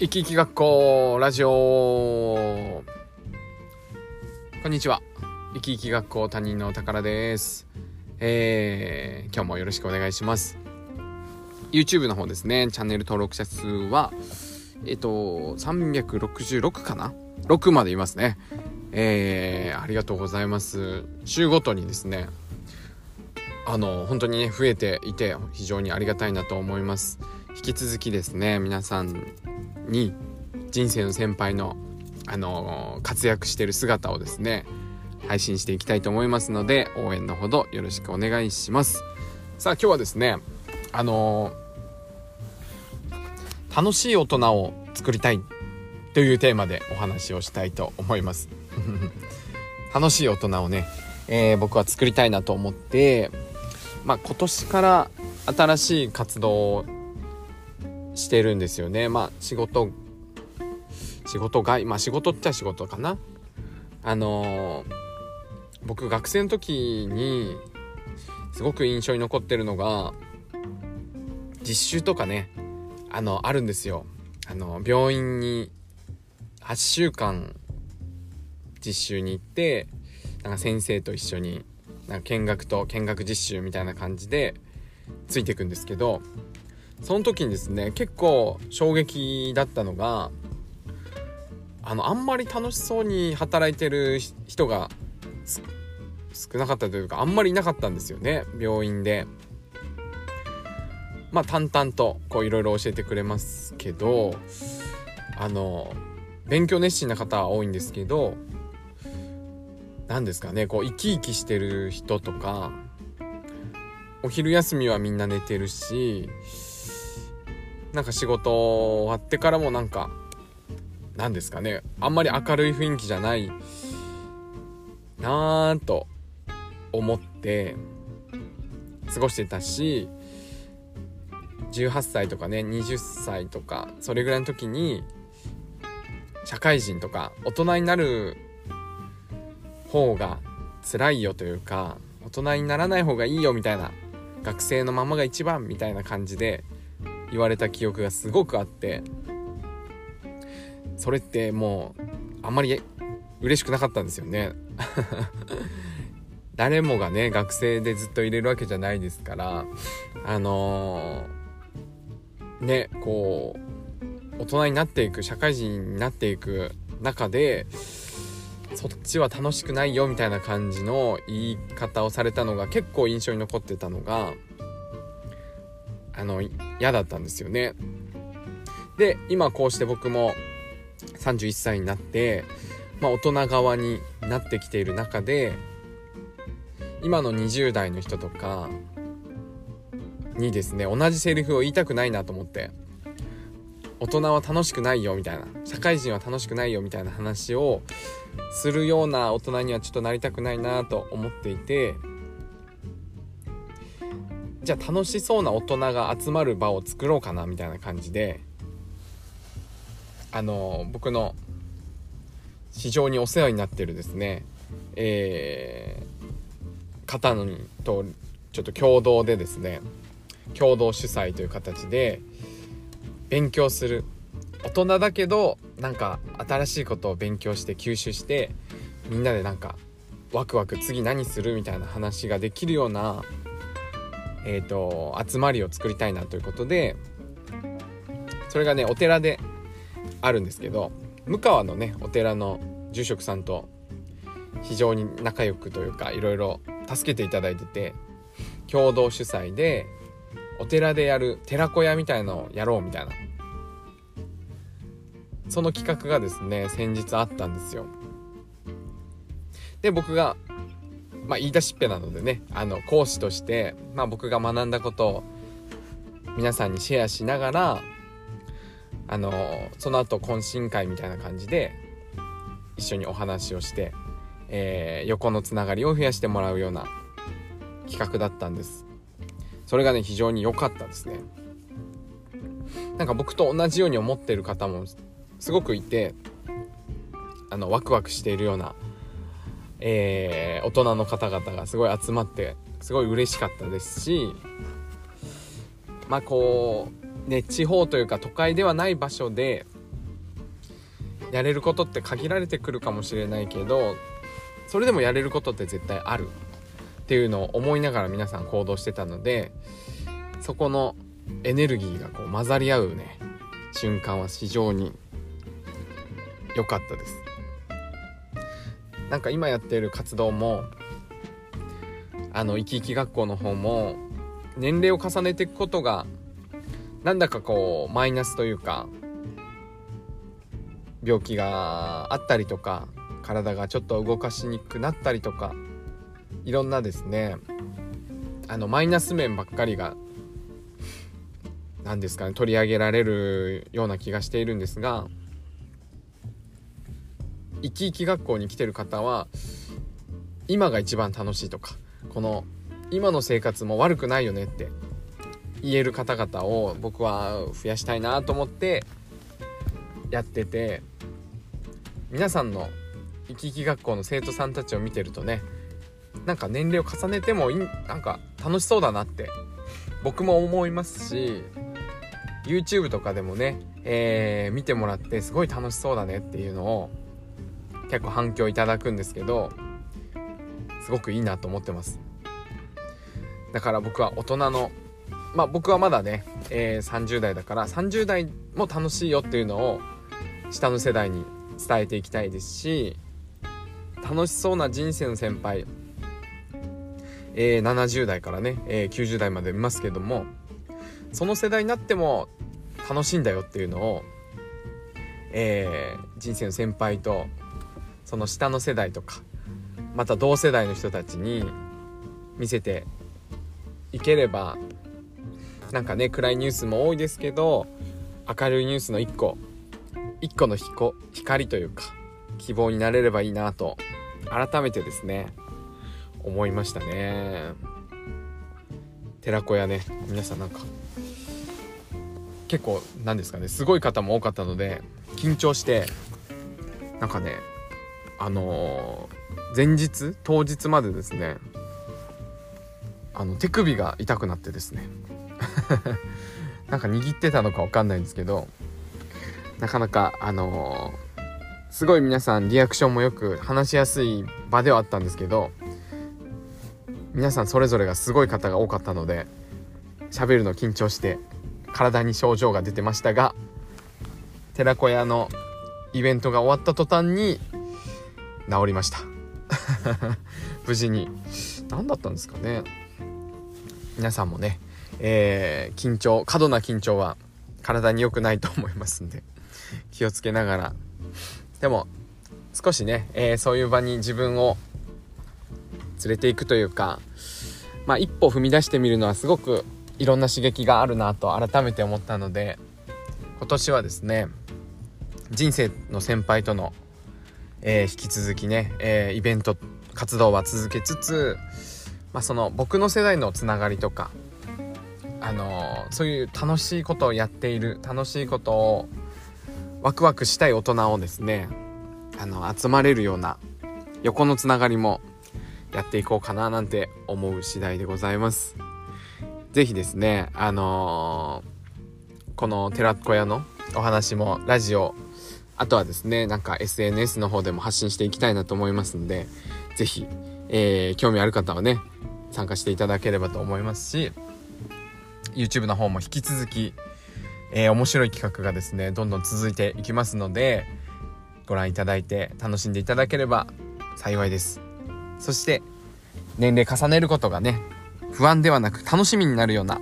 生き生き学校ラジオ。こんにちは。生き生き学校担任の宝です。えー、今日もよろしくお願いします。YouTube の方ですね。チャンネル登録者数はえっと366かな？6までいますね。えー、ありがとうございます。週ごとにですねあの本当にね増えていて非常にありがたいなと思います。引き続きですね皆さんに人生の先輩のあの活躍してる姿をですね配信していきたいと思いますので応援のほどよろしくお願いします。さあ今日はですねあの楽しい大人を作りたいというテーマでお話をしたいと思います。楽しい大人をね、えー、僕は作りたいなと思ってまあ今年から新しい活動をしてるんですよね。まあ仕事仕事外まあ仕事っちゃ仕事かな。あのー、僕学生の時にすごく印象に残ってるのが実習とかねあのあるんですよ。あの病院に8週間実習に行ってなんか先生と一緒になんか見学と見学実習みたいな感じでついていくんですけどその時にですね結構衝撃だったのがあのあんまり楽しそうに働いてる人が少なかったというかあんまりいなかったんですよね病院で。まあ淡々とこういろいろ教えてくれますけどあの勉強熱心な方は多いんですけど何ですかねこう生き生きしてる人とかお昼休みはみんな寝てるしなんか仕事終わってからもなんか何ですかね。あんまり明るい雰囲気じゃないなぁと思って過ごしてたし18歳とかね20歳とかそれぐらいの時に社会人とか大人になる方が辛いよというか大人にならない方がいいよみたいな学生のままが一番みたいな感じで言われた記憶がすごくあってそれってもうあんまり嬉しくなかったんですよね。誰もがね学生でずっと入れるわけじゃないですからあのー、ねこう大人になっていく社会人になっていく中でそっちは楽しくないよみたいな感じの言い方をされたのが結構印象に残ってたのがあの嫌だったんですよね。で今こうして僕も31歳になって、まあ、大人側になってきている中で今の20代の人とかにですね同じセリフを言いたくないなと思って大人は楽しくないよみたいな社会人は楽しくないよみたいな話をするような大人にはちょっとなりたくないなと思っていてじゃあ楽しそうな大人が集まる場を作ろうかなみたいな感じであの僕の非常にお世話になってるですねえー、方とちょっと共同でですね共同主催という形で勉強する。大人だけどなんか新しいことを勉強して吸収してみんなでなんかワクワク次何するみたいな話ができるようなえーと、集まりを作りたいなということでそれがねお寺であるんですけど向川のねお寺の住職さんと非常に仲良くというかいろいろ助けていただいてて共同主催でお寺でやる寺子屋みたいのをやろうみたいな。その企画がですね先日あったんですよ。で僕がまあ言い出しっぺなのでねあの講師として、まあ、僕が学んだことを皆さんにシェアしながらあのその後懇親会みたいな感じで一緒にお話をして、えー、横のつながりを増やしてもらうような企画だったんです。それがね非常に良かったですね。なんか僕と同じように思ってる方もすごくいてあのワクワクしているような、えー、大人の方々がすごい集まってすごい嬉しかったですしまあこうね地方というか都会ではない場所でやれることって限られてくるかもしれないけどそれでもやれることって絶対あるっていうのを思いながら皆さん行動してたのでそこのエネルギーがこう混ざり合うね瞬間は非常に良かったです。なんか今やってる活動もあの生き生き学校の方も年齢を重ねていくことがなんだかこうマイナスというか病気があったりとか体がちょっと動かしにくくなったりとかいろんなですねあのマイナス面ばっかりが何ですかね取り上げられるような気がしているんですが生き生き学校に来てる方は今が一番楽しいとかこの今の生活も悪くないよねって言える方々を僕は増やしたいなと思ってやってて皆さんの生き生き学校の生徒さんたちを見てるとねなんか年齢を重ねてもいなんか楽しそうだなって僕も思いますし YouTube とかでもね、えー、見てもらってすごい楽しそうだねっていうのを結構反響いただくんですけどすごくいいなと思ってます。だから僕は大人のまあ僕はまだね、えー、30代だから30代も楽しいよっていうのを下の世代に伝えていきたいですし楽しそうな人生の先輩、えー、70代からね、えー、90代まで見ますけどもその世代になっても楽しいんだよっていうのを、えー、人生の先輩とその下の世代とかまた同世代の人たちに見せていければなんかね暗いニュースも多いですけど明るいニュースの1個1個の光というか希望になれればいいなと改めてですね思いましたね。寺子屋ね皆さんなんか結構なんですかねすごい方も多かったので緊張してなんかねあのー、前日当日までですねあの手首が痛くなってですね。なんか握ってたのか分かんないんですけどなかなかあのー、すごい皆さんリアクションもよく話しやすい場ではあったんですけど皆さんそれぞれがすごい方が多かったので喋るの緊張して体に症状が出てましたが寺子屋のイベントが終わった途端に治りました。無事に。何だったんですかね。皆さんもね、えー、緊張過度な緊張は体に良くないと思いますんで気をつけながら。でも少しね、えー、そういう場に自分を連れていくというかまあ一歩踏み出してみるのはすごくいろんな刺激があるなと改めて思ったので今年はですね人生の先輩との、えー、引き続きね、えー、イベント活動は続けつつ、まあ、その僕の世代のつながりとかあのそういう楽しいことをやっている楽しいことをワクワクしたい大人をですねあの集まれるような横のつながりもやっていこうかななんて思う次第でございます。是非ですねあの、この寺子屋のお話もラジオあとはですねなんか SNS の方でも発信していきたいなと思いますんで是非、えー、興味ある方はね参加していただければと思いますし YouTube の方も引き続き、えー、面白い企画がですねどんどん続いていきますのでご覧いただいて楽しんでいただければ幸いです。そして年齢重ねることがね不安ではなく楽しみになるような、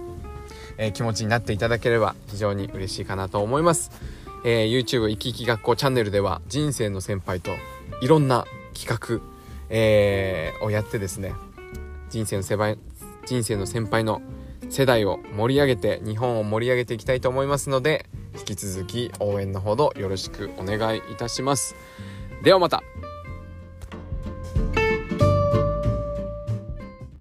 えー、気持ちになっていただければ非常に嬉しいかなと思います、えー、YouTube 生き生き学校チャンネルでは人生の先輩といろんな企画、えー、をやってですね人生の先輩人生の先輩の世代を盛り上げて日本を盛り上げていきたいと思いますので引き続き応援のほどよろしくお願いいたします。ではまた。